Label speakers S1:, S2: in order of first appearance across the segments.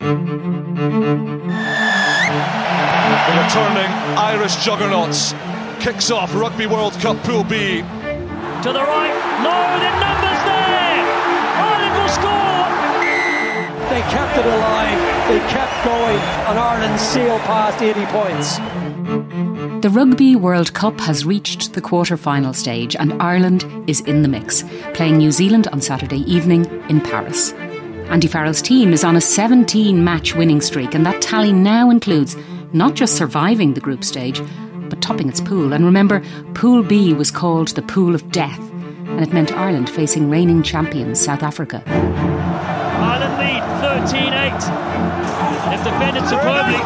S1: The returning Irish juggernauts kicks off Rugby World Cup Pool B.
S2: To the right, low, the numbers there! Ireland will score!
S3: They kept it alive, they kept going, and Ireland sailed past 80 points.
S4: The Rugby World Cup has reached the quarter final stage, and Ireland is in the mix, playing New Zealand on Saturday evening in Paris. Andy Farrell's team is on a 17 match winning streak, and that tally now includes not just surviving the group stage, but topping its pool. And remember, Pool B was called the Pool of Death, and it meant Ireland facing reigning champions South Africa.
S2: Ireland lead 13 8. They've defended superbly.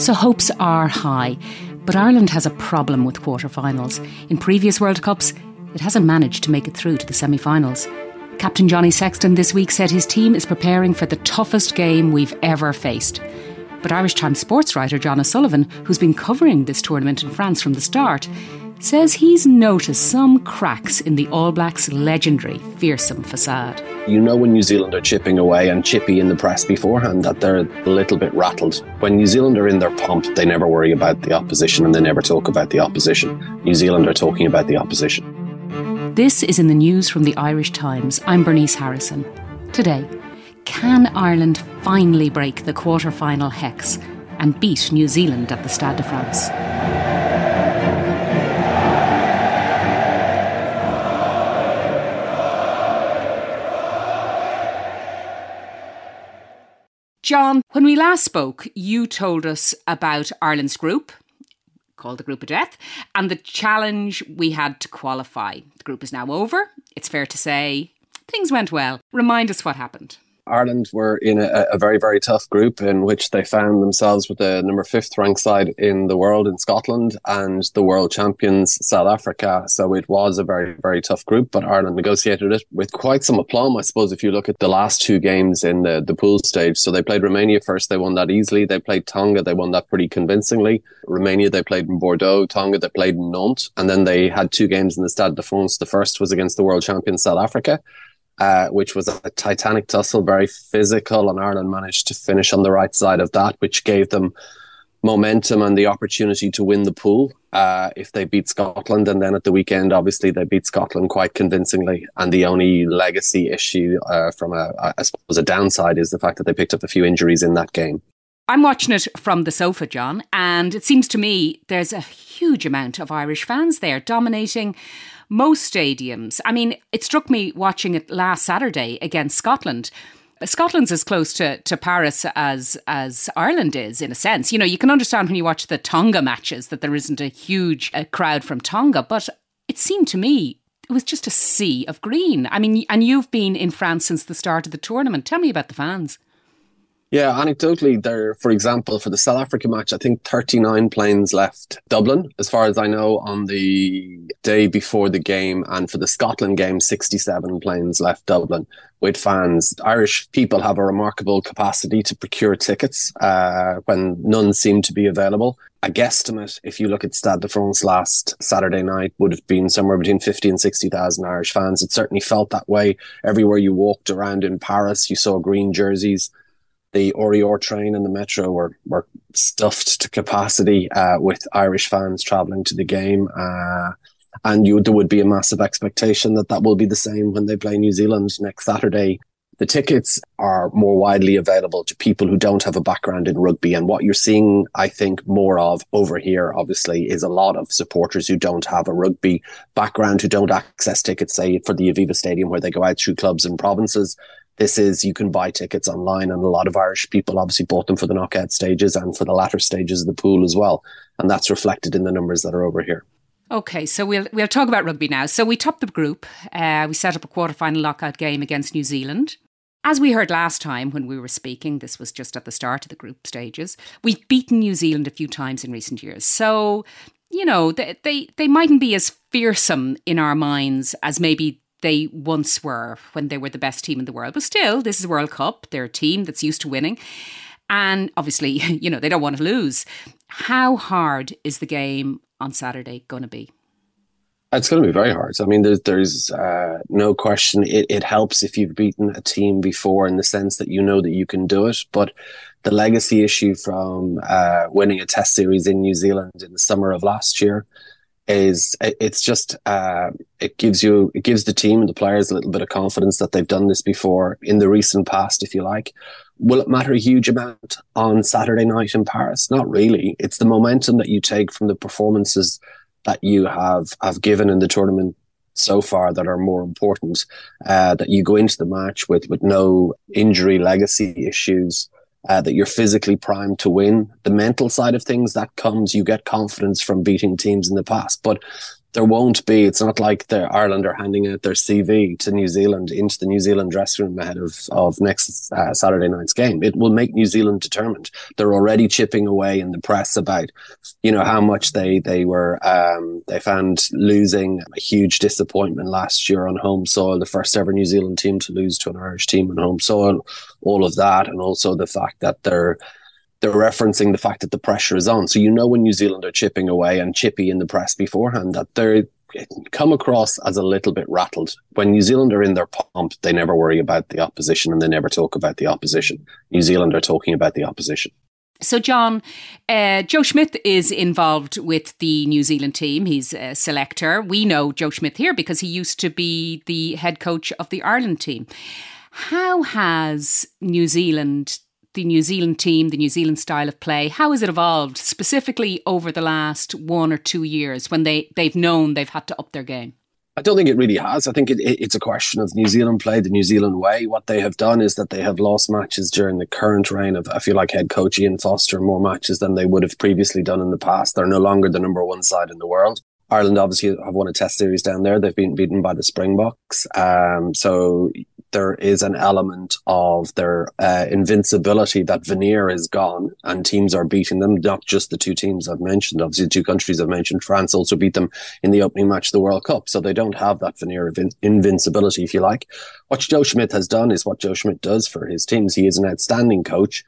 S4: So hopes are high. But Ireland has a problem with quarter-finals. In previous World Cups, it hasn't managed to make it through to the semi finals. Captain Johnny Sexton this week said his team is preparing for the toughest game we've ever faced. But Irish Times sports writer John O'Sullivan, who's been covering this tournament in France from the start, says he's noticed some cracks in the All Blacks' legendary fearsome facade.
S5: You know when New Zealand are chipping away and chippy in the press beforehand that they're a little bit rattled. When New Zealand are in their pomp, they never worry about the opposition and they never talk about the opposition. New Zealand are talking about the opposition.
S4: This is in the news from the Irish Times. I'm Bernice Harrison. Today, can Ireland finally break the quarter final hex and beat New Zealand at the Stade de France? John, when we last spoke, you told us about Ireland's group called the Group of Death, and the challenge we had to qualify. The group is now over. It's fair to say things went well. Remind us what happened.
S5: Ireland were in a, a, very, very tough group in which they found themselves with the number fifth ranked side in the world in Scotland and the world champions South Africa. So it was a very, very tough group, but Ireland negotiated it with quite some aplomb, I suppose, if you look at the last two games in the, the pool stage. So they played Romania first, they won that easily. They played Tonga, they won that pretty convincingly. Romania, they played in Bordeaux. Tonga, they played in Nantes. And then they had two games in the Stade de France. The first was against the world champion South Africa uh, which was a titanic tussle, very physical, and Ireland managed to finish on the right side of that, which gave them momentum and the opportunity to win the pool uh, if they beat Scotland. And then at the weekend, obviously, they beat Scotland quite convincingly. And the only legacy issue uh, from a, I suppose, a downside is the fact that they picked up a few injuries in that game.
S4: I'm watching it from the sofa, John, and it seems to me there's a huge amount of Irish fans there dominating most stadiums. I mean, it struck me watching it last Saturday against Scotland. Scotland's as close to, to Paris as as Ireland is, in a sense. You know, you can understand when you watch the Tonga matches that there isn't a huge uh, crowd from Tonga, but it seemed to me it was just a sea of green. I mean, and you've been in France since the start of the tournament. Tell me about the fans.
S5: Yeah, anecdotally, there, for example, for the South Africa match, I think 39 planes left Dublin, as far as I know, on the day before the game. And for the Scotland game, 67 planes left Dublin with fans. Irish people have a remarkable capacity to procure tickets uh, when none seem to be available. A guesstimate, if you look at Stade de France last Saturday night, would have been somewhere between 50 and 60,000 Irish fans. It certainly felt that way. Everywhere you walked around in Paris, you saw green jerseys the RER train and the metro were, were stuffed to capacity uh, with Irish fans traveling to the game. Uh, and you, there would be a massive expectation that that will be the same when they play New Zealand next Saturday. The tickets are more widely available to people who don't have a background in rugby. And what you're seeing, I think, more of over here, obviously, is a lot of supporters who don't have a rugby background, who don't access tickets, say, for the Aviva Stadium, where they go out through clubs and provinces this is you can buy tickets online, and a lot of Irish people obviously bought them for the knockout stages and for the latter stages of the pool as well, and that's reflected in the numbers that are over here.
S4: Okay, so we'll we'll talk about rugby now. So we topped the group. Uh, we set up a quarter final lockout game against New Zealand. As we heard last time when we were speaking, this was just at the start of the group stages. We've beaten New Zealand a few times in recent years, so you know they they, they mightn't be as fearsome in our minds as maybe they once were when they were the best team in the world. But still, this is World Cup. They're a team that's used to winning. And obviously, you know, they don't want to lose. How hard is the game on Saturday going to be?
S5: It's going to be very hard. I mean, there's there's uh, no question. It, it helps if you've beaten a team before in the sense that you know that you can do it. But the legacy issue from uh, winning a Test series in New Zealand in the summer of last year is it's just uh, it gives you it gives the team and the players a little bit of confidence that they've done this before in the recent past, if you like. Will it matter a huge amount on Saturday night in Paris? Not really. It's the momentum that you take from the performances that you have have given in the tournament so far that are more important. Uh, that you go into the match with with no injury legacy issues uh, that you're physically primed to win. The mental side of things that comes, you get confidence from beating teams in the past, but there won't be. It's not like the Ireland are handing out their CV to New Zealand into the New Zealand dressing room ahead of of next uh, Saturday night's game. It will make New Zealand determined. They're already chipping away in the press about, you know, how much they they were um, they found losing a huge disappointment last year on home soil. The first ever New Zealand team to lose to an Irish team on home soil. All of that, and also the fact that they're they're referencing the fact that the pressure is on. So you know when New Zealand are chipping away and chippy in the press beforehand that they're come across as a little bit rattled. When New Zealand are in their pomp, they never worry about the opposition and they never talk about the opposition. New Zealand are talking about the opposition.
S4: So, John, uh, Joe Schmidt is involved with the New Zealand team. He's a selector. We know Joe Schmidt here because he used to be the head coach of the Ireland team. How has New Zealand the New Zealand team, the New Zealand style of play, how has it evolved specifically over the last one or two years when they, they've known they've had to up their game?
S5: I don't think it really has. I think it, it, it's a question of New Zealand play the New Zealand way. What they have done is that they have lost matches during the current reign of, I feel like, head coach Ian Foster, more matches than they would have previously done in the past. They're no longer the number one side in the world. Ireland obviously have won a test series down there. They've been beaten by the Springboks. Um, so there is an element of their uh, invincibility that veneer is gone and teams are beating them. Not just the two teams I've mentioned. Obviously, the two countries I've mentioned. France also beat them in the opening match of the World Cup. So they don't have that veneer of in- invincibility, if you like. What Joe Schmidt has done is what Joe Schmidt does for his teams. He is an outstanding coach.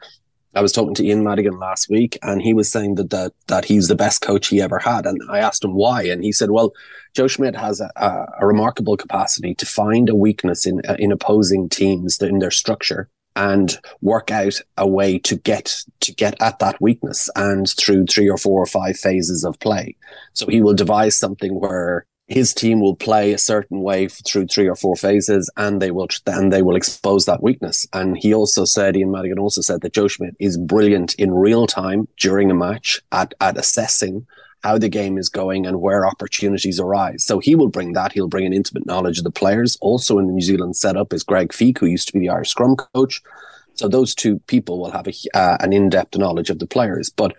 S5: I was talking to Ian Madigan last week, and he was saying that that that he's the best coach he ever had. And I asked him why, and he said, "Well, Joe Schmidt has a, a, a remarkable capacity to find a weakness in uh, in opposing teams in their structure." and work out a way to get to get at that weakness and through three or four or five phases of play so he will devise something where his team will play a certain way through three or four phases, and they will then they will expose that weakness. And he also said, Ian Madigan also said that Joe Schmidt is brilliant in real time during a match at at assessing how the game is going and where opportunities arise. So he will bring that. He'll bring an intimate knowledge of the players. Also in the New Zealand setup is Greg Feek, who used to be the Irish scrum coach. So those two people will have a, uh, an in-depth knowledge of the players. But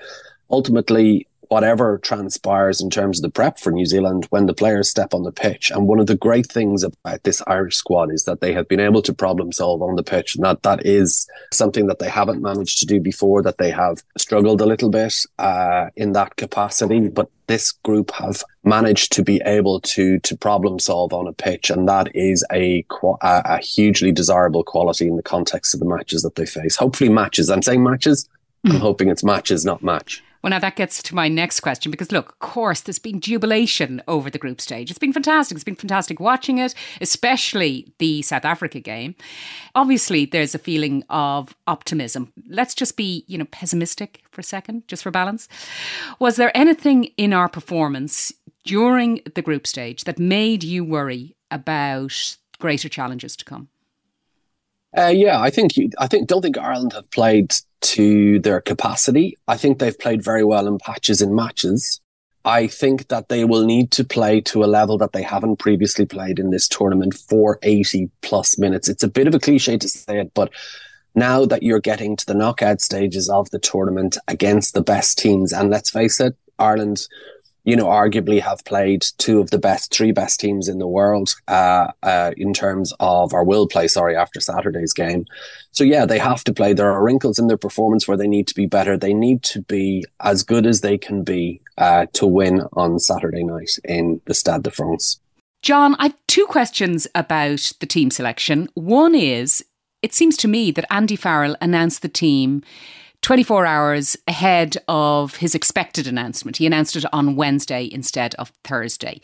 S5: ultimately, whatever transpires in terms of the prep for New Zealand when the players step on the pitch. And one of the great things about this Irish squad is that they have been able to problem solve on the pitch. And that that is something that they haven't managed to do before, that they have struggled a little bit uh, in that capacity. But this group have managed to be able to to problem solve on a pitch, and that is a a hugely desirable quality in the context of the matches that they face. Hopefully, matches. I'm saying matches. I'm hmm. hoping it's matches, not match.
S4: Well, now that gets to my next question because, look, of course, there's been jubilation over the group stage. It's been fantastic. It's been fantastic watching it, especially the South Africa game. Obviously, there's a feeling of optimism. Let's just be, you know, pessimistic for a second, just for balance. Was there anything in our performance during the group stage that made you worry about greater challenges to come?
S5: Uh, yeah, I think you, I think don't think Ireland have played to their capacity. I think they've played very well in patches in matches. I think that they will need to play to a level that they haven't previously played in this tournament for 80 plus minutes. It's a bit of a cliche to say it, but now that you're getting to the knockout stages of the tournament against the best teams, and let's face it, Ireland you know, arguably have played two of the best, three best teams in the world uh, uh, in terms of, or will play, sorry, after Saturday's game. So, yeah, they have to play. There are wrinkles in their performance where they need to be better. They need to be as good as they can be uh, to win on Saturday night in the Stade de France.
S4: John, I have two questions about the team selection. One is, it seems to me that Andy Farrell announced the team 24 hours ahead of his expected announcement. He announced it on Wednesday instead of Thursday.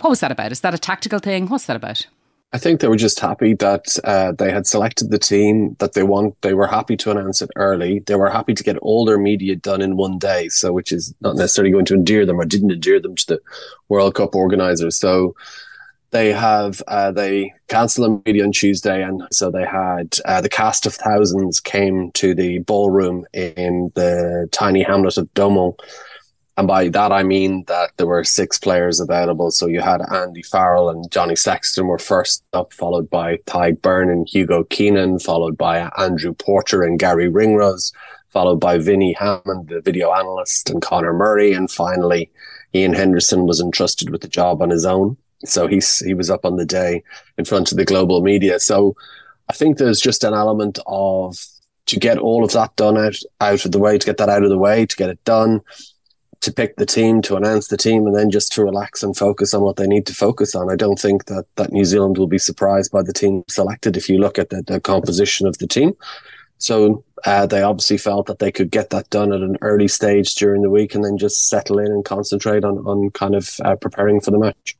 S4: What was that about? Is that a tactical thing? What's that about?
S5: I think they were just happy that uh, they had selected the team that they want. They were happy to announce it early. They were happy to get all their media done in one day. So, which is not necessarily going to endear them or didn't endear them to the World Cup organisers. So, they have uh, they cancelled the media on Tuesday, and so they had uh, the cast of thousands came to the ballroom in the tiny hamlet of Domo, and by that, I mean that there were six players available. So you had Andy Farrell and Johnny Sexton were first up, followed by Tadhg Beirne and Hugo Keenan, followed by Andrew Porter and Garry Ringrose, followed by Vinny Hammond, the video analyst, and Conor Murray. And finally, Iain Henderson was entrusted with the job on his own. So he's, he was up on the day in front of the global media. So I think there's just an element of to get all of that done out, out of the way, to get that out of the way, to get it done to pick the team, to announce the team, and then just to relax and focus on what they need to focus on. I don't think that, that New Zealand will be surprised by the team selected if you look at the, the composition of the team. So uh, they obviously felt that they could get that done at an early stage during the week and then just settle in and concentrate on, on kind of uh, preparing for the match.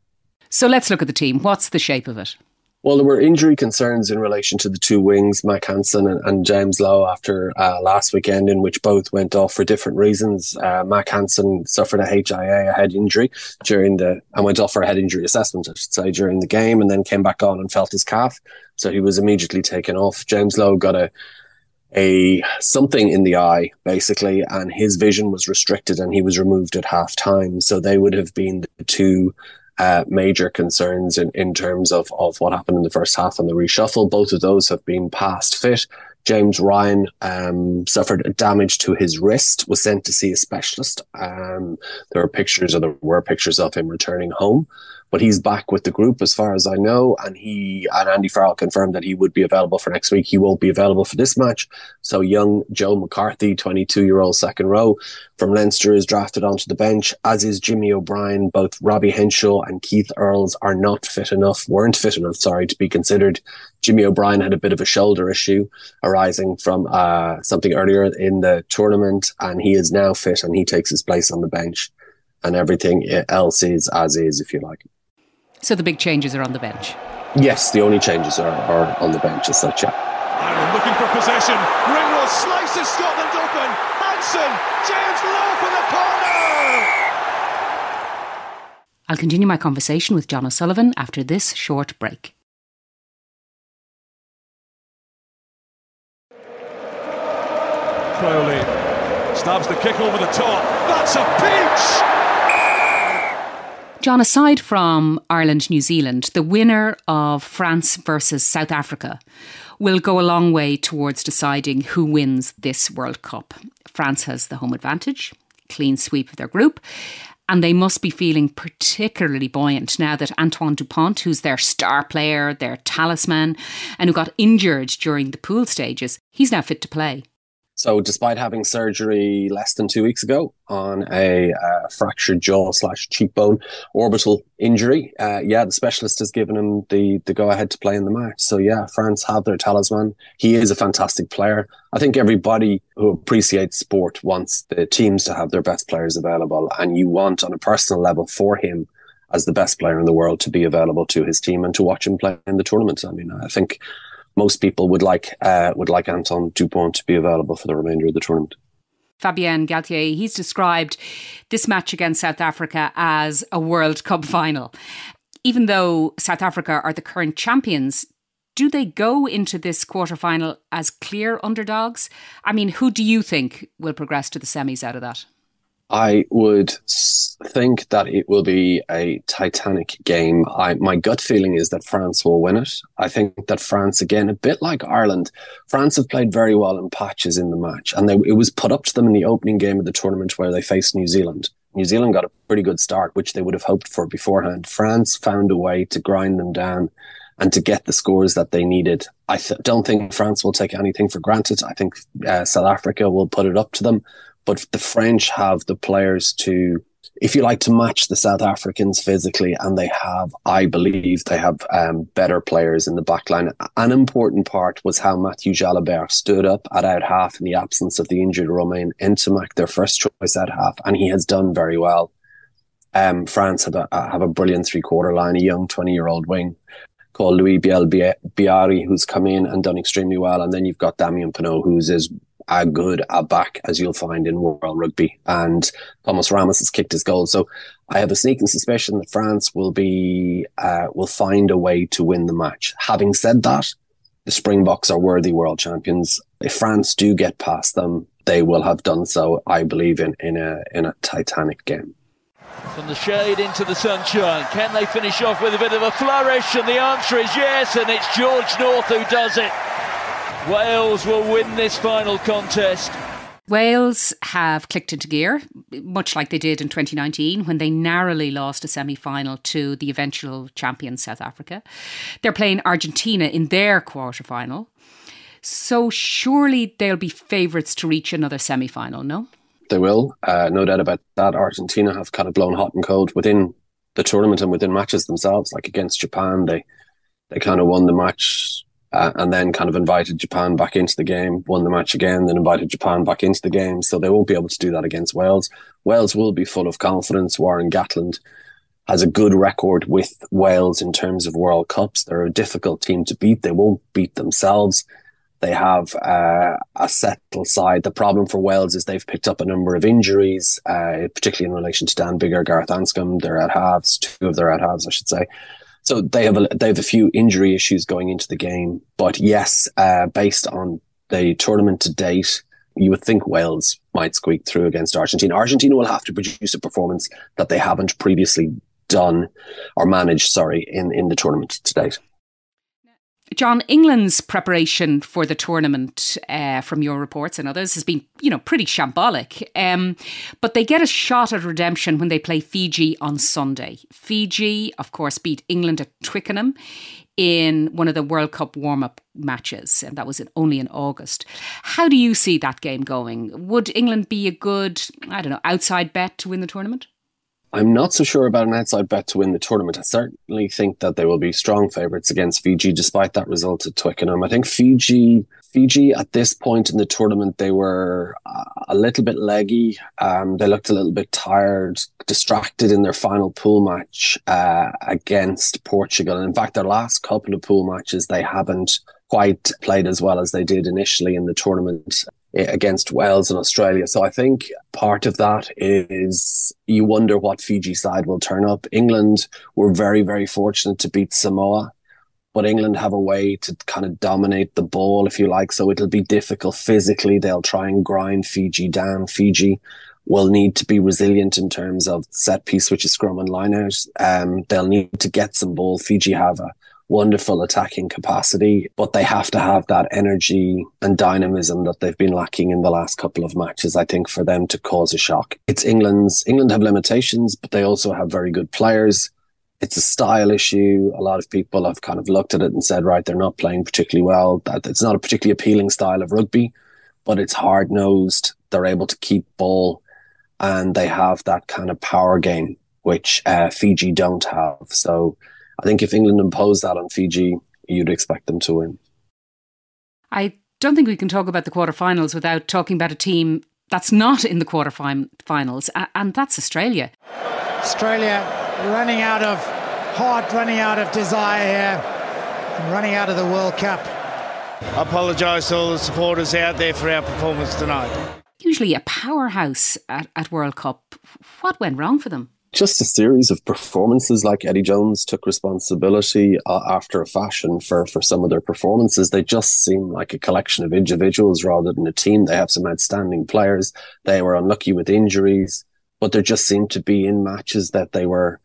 S4: So let's look at the team. What's the shape of it?
S5: Well, there were injury concerns in relation to the two wings, Mack Hansen and, and James Lowe, after uh, last weekend, in which both went off for different reasons. Uh, Mack Hansen suffered a HIA, a head injury, during the and went off for a head injury assessment, I should say, during the game, and then came back on and felt his calf, so he was immediately taken off. James Lowe got a a something in the eye basically and his vision was restricted and he was removed at half time so they would have been the two uh, major concerns in, in terms of, of what happened in the first half and the reshuffle. Both of those have been passed fit. James Ryan um, suffered damage to his wrist, was sent to see a specialist. Um, there are pictures, or there were pictures of him returning home but he's back with the group as far as I know. And he and Andy Farrell confirmed that he would be available for next week. He won't be available for this match. So young Joe McCarthy, 22 year old second row from Leinster, is drafted onto the bench, as is Jimmy O'Brien. Both Robbie Henshaw and Keith Earls are not fit enough, weren't fit enough, sorry, to be considered. Jimmy O'Brien had a bit of a shoulder issue arising from uh, something earlier in the tournament, and he is now fit and he takes his place on the bench and everything else is as is, if you like.
S4: So the big changes are on the bench.
S5: Yes, the only changes are, are on the bench as such. Yeah.
S1: Ireland looking for possession. Ringrose slices Scotland open. Hansen, James Lowe for the corner.
S4: I'll continue my conversation with John O'Sullivan after this short break.
S1: Crowley stabs the kick over the top. That's a peach.
S4: John, aside from Ireland, New Zealand, the winner of France versus South Africa will go a long way towards deciding who wins this World Cup. France has the home advantage, clean sweep of their group, and they must be feeling particularly buoyant now that Antoine Dupont, who's their star player, their talisman, and who got injured during the pool stages, he's now fit to play.
S5: So, despite having surgery less than two weeks ago on a uh, fractured jaw slash cheekbone orbital injury, uh, yeah, the specialist has given him the the go ahead to play in the match. So, yeah, France have their talisman. He is a fantastic player. I think everybody who appreciates sport wants the teams to have their best players available, and you want on a personal level for him as the best player in the world to be available to his team and to watch him play in the tournament. I mean, I think most people would like uh, would like Anton Dupont to be available for the remainder of the tournament.
S4: Fabien Galthié, he's described this match against South Africa as a World Cup final. Even though South Africa are the current champions, do they go into this quarterfinal as clear underdogs? I mean, who do you think will progress to the semis out of that?
S5: I would think that it will be a titanic game. I, my gut feeling is that France will win it. I think that France, again, a bit like Ireland, France have played very well in patches in the match, and they, it was put up to them in the opening game of the tournament where they faced New Zealand. New Zealand got a pretty good start, which they would have hoped for beforehand. France found a way to grind them down and to get the scores that they needed. I th- don't think France will take anything for granted. I think uh, South Africa will put it up to them but the French have the players to if you like to match the South Africans physically, and they have, I believe they have um, better players in the backline. An important part was how Matthieu Jalibert stood up at out half in the absence of the injured Romain Ntamack, their first choice at half, and he has done very well. Um, France have a have a brilliant three quarter line, a young twenty year old wing called Louis Bielle-Biarrey, who's come in and done extremely well, and then you've got Damian Penaud, who's as a good a back as you'll find in World Rugby. And Thomas Ramos has kicked his goal. So I have a sneaking suspicion that France will be uh, will find a way to win the match. Having said that, the Springboks are worthy world champions. If France do get past them, they will have done so, I believe, in, in a in a titanic game.
S6: From the shade into the sunshine, can they finish off with a bit of a flourish? And the answer is yes, and it's George North who does it. Wales will win this final contest.
S4: Wales have clicked into gear, much like they did in 2019 when they narrowly lost a semi final to the eventual champion South Africa. They're playing Argentina in their quarter final. So surely they'll be favourites to reach another semi final, no?
S5: They will, uh, no doubt about that. Argentina have kind of blown hot and cold within the tournament and within matches themselves. Like against Japan, they they kind of won the match uh, and then kind of invited Japan back into the game, won the match again, then invited Japan back into the game. So they won't be able to do that against Wales. Wales will be full of confidence. Warren Gatland has a good record with Wales in terms of World Cups. They're a difficult team to beat. They won't beat themselves. They have uh, a settled side. The problem for Wales is they've picked up a number of injuries, uh, particularly in relation to Dan Biggar, Gareth Anscombe. They're at halves, two of their at halves, I should say. So they have a, they have a few injury issues going into the game. But yes, uh, based on the tournament to date, you would think Wales might squeak through against Argentina. Argentina will have to produce a performance that they haven't previously done or managed, sorry, in, in the tournament to date.
S4: John, England's preparation for the tournament, uh, from your reports and others, has been, you know, pretty shambolic. Um, but they get a shot at redemption when they play Fiji on Sunday. Fiji, of course, beat England at Twickenham in one of the World Cup warm up matches, and that was only in August. How do you see that game going? Would England be a good, I don't know, outside bet to win the tournament?
S5: I'm not so sure about an outside bet to win the tournament. I certainly think that they will be strong favourites against Fiji, despite that result at Twickenham. I think Fiji, Fiji at this point in the tournament, they were a little bit leggy. Um, they looked a little bit tired, distracted in their final pool match uh, against Portugal. And in fact, their last couple of pool matches, they haven't quite played as well as they did initially in the tournament against Wales and Australia. So I think part of that is you wonder what Fiji side will turn up. England were very, very fortunate to beat Samoa, but England have a way to kind of dominate the ball, if you like. So it'll be difficult physically. They'll try and grind Fiji down. Fiji will need to be resilient in terms of set piece, which is scrum and line out. Um, they'll need to get some ball. Fiji have a wonderful attacking capacity, but they have to have that energy and dynamism that they've been lacking in the last couple of matches, I think, for them to cause a shock. It's England's, England have limitations, but they also have very good players. It's a style issue. A lot of people have kind of looked at it and said, right, they're not playing particularly well. That it's not a particularly appealing style of rugby, but it's hard nosed. They're able to keep ball and they have that kind of power game, which uh, Fiji don't have. So I think if England imposed that on Fiji, you'd expect them to win.
S4: I don't think we can talk about the quarterfinals without talking about a team that's not in the quarterfinals, and that's Australia.
S7: Australia running out of heart, running out of desire here, running out of the World Cup.
S8: I apologise to all the supporters out there for our performance tonight.
S4: Usually a powerhouse at, at World Cup. What went wrong for them?
S5: Just a series of performances like Eddie Jones took responsibility uh, after a fashion for for some of their performances they just seem like a collection of individuals rather than a team they have some outstanding players they were unlucky with injuries but there just seemed to be in matches that they were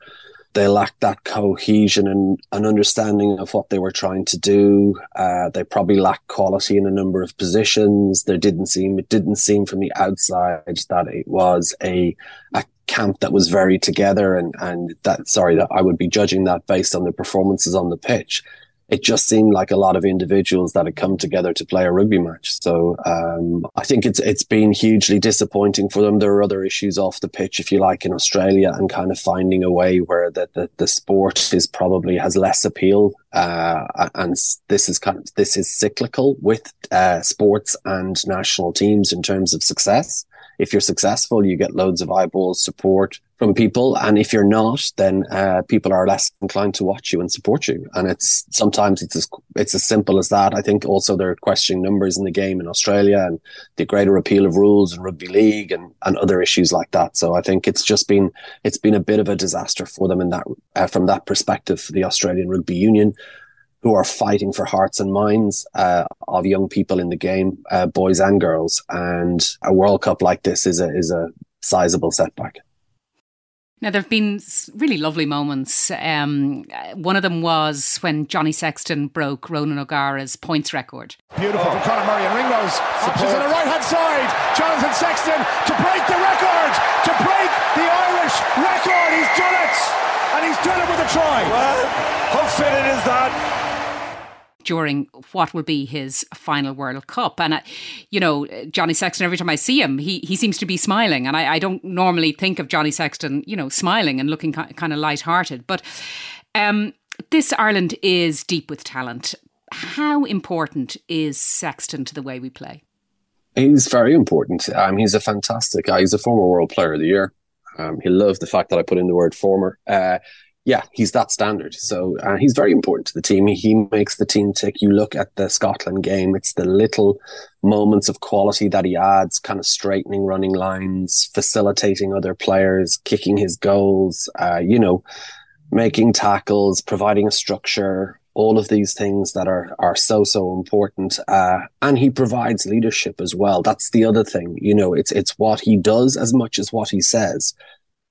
S5: they lacked that cohesion and an understanding of what they were trying to do. Uh, they probably lacked quality in a number of positions. There didn't seem it didn't seem from the outside that it was a a camp that was very together and and that sorry that I would be judging that based on the performances on the pitch. it just seemed like a lot of individuals that had come together to play a rugby match. So um, I think it's it's been hugely disappointing for them. There are other issues off the pitch, if you like, in Australia, and kind of finding a way where the the, the sport is probably has less appeal. Uh, and this is kind of this is cyclical with uh, sports and national teams in terms of success if you're successful, you get loads of eyeballs, support from people, and if you're not, then uh, people are less inclined to watch you and support you. And it's sometimes it's as, it's as simple as that. I think also they're questioning numbers in the game in Australia and the greater appeal of rules in rugby league and, and other issues like that. So I think it's just been it's been a bit of a disaster for them in that uh, from that perspective. For the Australian Rugby Union who are fighting for hearts and minds uh, of young people in the game, uh, boys and girls. And a World Cup like this is a is a sizable setback.
S4: Now, there have been really lovely moments. Um, one of them was when Johnny Sexton broke Ronan O'Gara's points record.
S1: Beautiful from Conor Murray and Ringrose. Options on the right hand side. Jonathan Sexton to break the record, to break the Irish record. He's done it. And he's done it with a try.
S9: Well, how fitting is that?
S4: During what will be his final World Cup. And, uh, you know, Johnny Sexton, every time I see him, he, he seems to be smiling. And I, I don't normally think of Johnny Sexton, you know, smiling and looking kind of light-hearted. But um, this Ireland is deep with talent. How important is Sexton to the way we play?
S5: He's very important. Um, he's a fantastic guy. He's a former World Player of the Year. Um, he loved the fact that I put in the word former. Uh, yeah, he's that standard. So uh, he's very important to the team. He makes the team tick. You look at the Scotland game, it's the little moments of quality that he adds, kind of straightening running lines, facilitating other players, kicking his goals, uh, you know, making tackles, providing a structure, all of these things that are are so so important uh, and he provides leadership as well that's the other thing you know it's it's what he does as much as what he says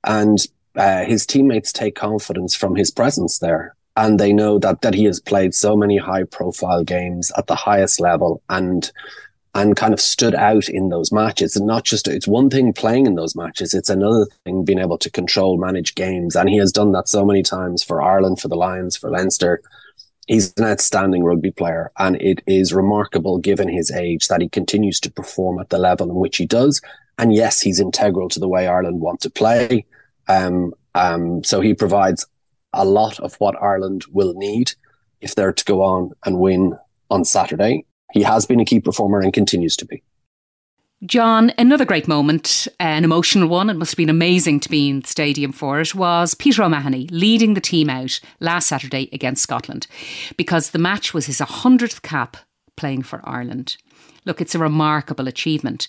S5: and uh, his teammates take confidence from his presence there. And they know that, that he has played so many high profile games at the highest level and, and kind of stood out in those matches. And not just, it's one thing playing in those matches. It's another thing being able to control, manage games. And he has done that so many times for Ireland, for the Lions, for Leinster. He's an outstanding rugby player, and it is remarkable given his age that he continues to perform at the level in which he does. And yes, he's integral to the way Ireland want to play. Um, um, so he provides a lot of what Ireland will need if they're to go on and win on Saturday. He has been a key performer and continues to be.
S4: John, another great moment, an emotional one, it must have been amazing to be in the stadium for it, was Peter O'Mahony leading the team out last Saturday against Scotland because the match was his 100th cap playing for Ireland. Look, it's a remarkable achievement.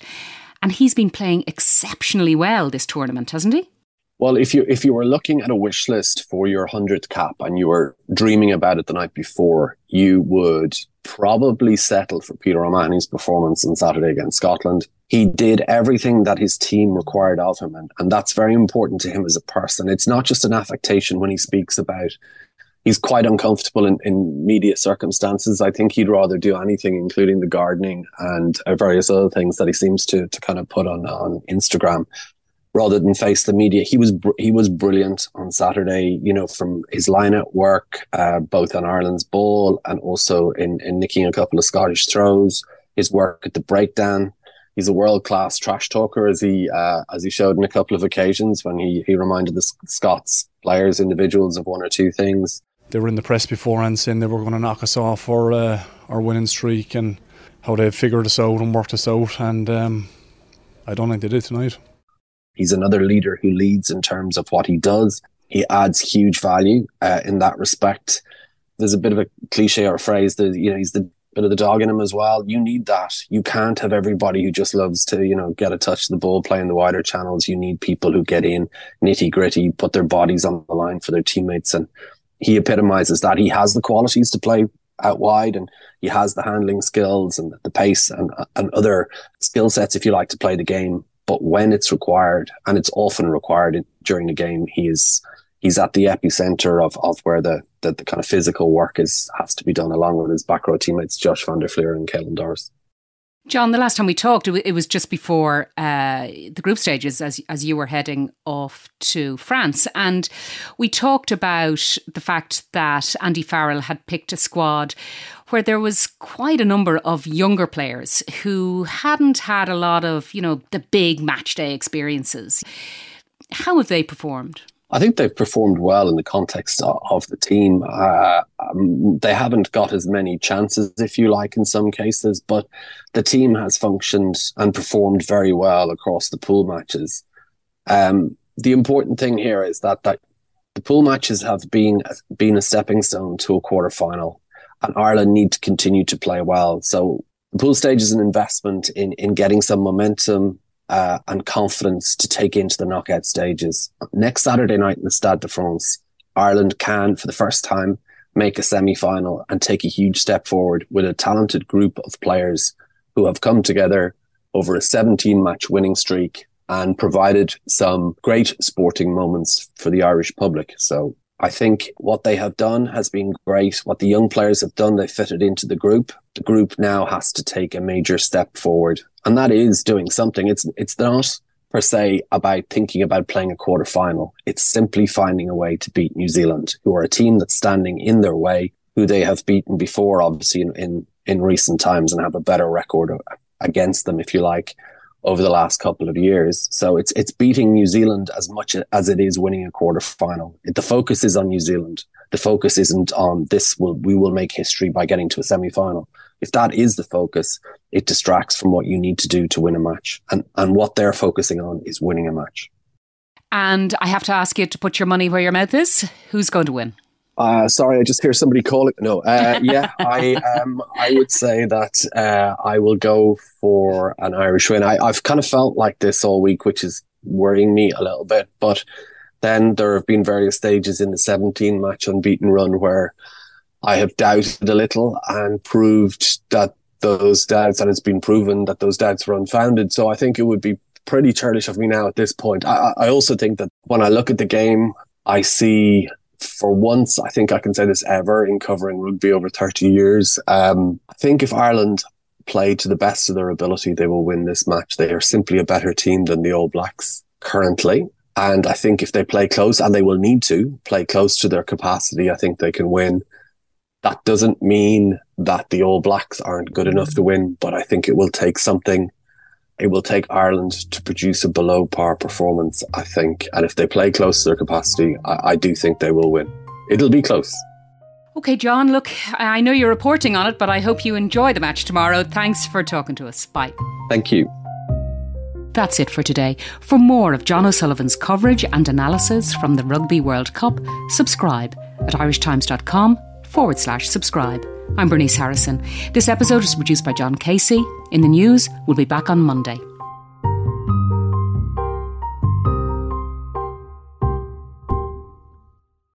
S4: And he's been playing exceptionally well this tournament, hasn't he?
S5: Well, if you if you were looking at a wish list for your hundredth cap and you were dreaming about it the night before, you would probably settle for Peter O'Mahony's performance on Saturday against Scotland. He did everything that his team required of him, and, and that's very important to him as a person. It's not just an affectation when he speaks about he's quite uncomfortable in, in media circumstances. I think he'd rather do anything, including the gardening and uh, various other things that he seems to to kind of put on on Instagram rather than face the media. He was br- he was brilliant on Saturday. You know, from his line at work, uh, both on Ireland's ball and also in in nicking a couple of Scottish throws. His work at the breakdown. He's a world class trash talker, as he uh, as he showed in a couple of occasions when he he reminded the Scots players, individuals, of one or two things.
S10: They were in the press beforehand saying they were going to knock us off our uh, our winning streak and how they figured us out and worked us out, and um, I don't think they did tonight.
S5: He's another leader who leads in terms of what he does. He adds huge value uh, in that respect. There's a bit of a cliche or a phrase that you know he's the bit of the dog in him as well. You need that. You can't have everybody who just loves to you know get a touch of the ball, play in the wider channels. You need people who get in nitty gritty, put their bodies on the line for their teammates, and he epitomizes that. He has the qualities to play out wide and he has the handling skills and the pace and, and other skill sets, if you like, to play the game but when it's required, and it's often required during the game, he is he's at the epicenter of, of where the, the, the kind of physical work is has to be done along with his back row teammates Josh van der Flier and Caelan Doris.
S4: John, the last time we talked, it was just before uh, the group stages, as as you were heading off to France, and we talked about the fact that Andy Farrell had picked a squad where there was quite a number of younger players who hadn't had a lot of, you know, the big match day experiences. How have they performed?
S5: I think they've performed well in the context of the team. Uh, um, they haven't got as many chances, if you like, in some cases, but the team has functioned and performed very well across the pool matches. Um, the important thing here is that, that the pool matches have been been a stepping stone to a quarter final, and Ireland need to continue to play well. So the pool stage is an investment in in getting some momentum uh, and confidence to take into the knockout stages. Next Saturday night in the Stade de France, Ireland can, for the first time, make a semi final and take a huge step forward with a talented group of players who have come together over a 17 match winning streak and provided some great sporting moments for the Irish public. So I think what they have done has been great. What the young players have done, they fitted into the group. The group now has to take a major step forward and that is doing something. It's it's not per se about thinking about playing a quarter final. It's simply finding a way to beat New Zealand, who are a team that's standing in their way, who they have beaten before, obviously in in, in recent times, and have a better record against them, if you like, over the last couple of years. So it's it's beating New Zealand as much as it is winning a quarter final. The focus is on New Zealand. The focus isn't on this. Will we will make history by getting to a semi final if that is the focus, it distracts from what you need to do to win a match. And, and what they're focusing on is winning a match.
S4: And I have to ask you to put your money where your mouth is. Who's going to win?
S5: Uh, sorry, I just hear somebody calling. No, uh, yeah, I um, I would say that uh, I will go for an Irish win. I, I've kind of felt like this all week, which is worrying me a little bit. But then there have been various stages in the 17 match unbeaten run where I have doubted a little and proved that those doubts, and it's been proven that those doubts were unfounded. So I think it would be pretty churlish of me now at this point. I, I also think that when I look at the game, I see for once, I think I can say this ever in covering rugby over 30 years. Um, I think if Ireland play to the best of their ability, they will win this match. They are simply a better team than the All Blacks currently. And I think if they play close, and they will need to play close to their capacity, I think they can win. That doesn't mean that the All Blacks aren't good enough to win, but I think it will take something. It will take Ireland to produce a below par performance, I think. And if they play close to their capacity, I, I do think they will win. It'll be close.
S4: Okay, John, look, I know you're reporting on it, but I hope you enjoy the match tomorrow. Thanks for talking to us. Bye.
S5: Thank you.
S4: That's it for today. For more of John O'Sullivan's coverage and analysis from the Rugby World Cup, subscribe at irishtimes.com forward slash subscribe. I'm Bernice Harrison. This episode is produced by John Casey. In the news, we'll be back on Monday.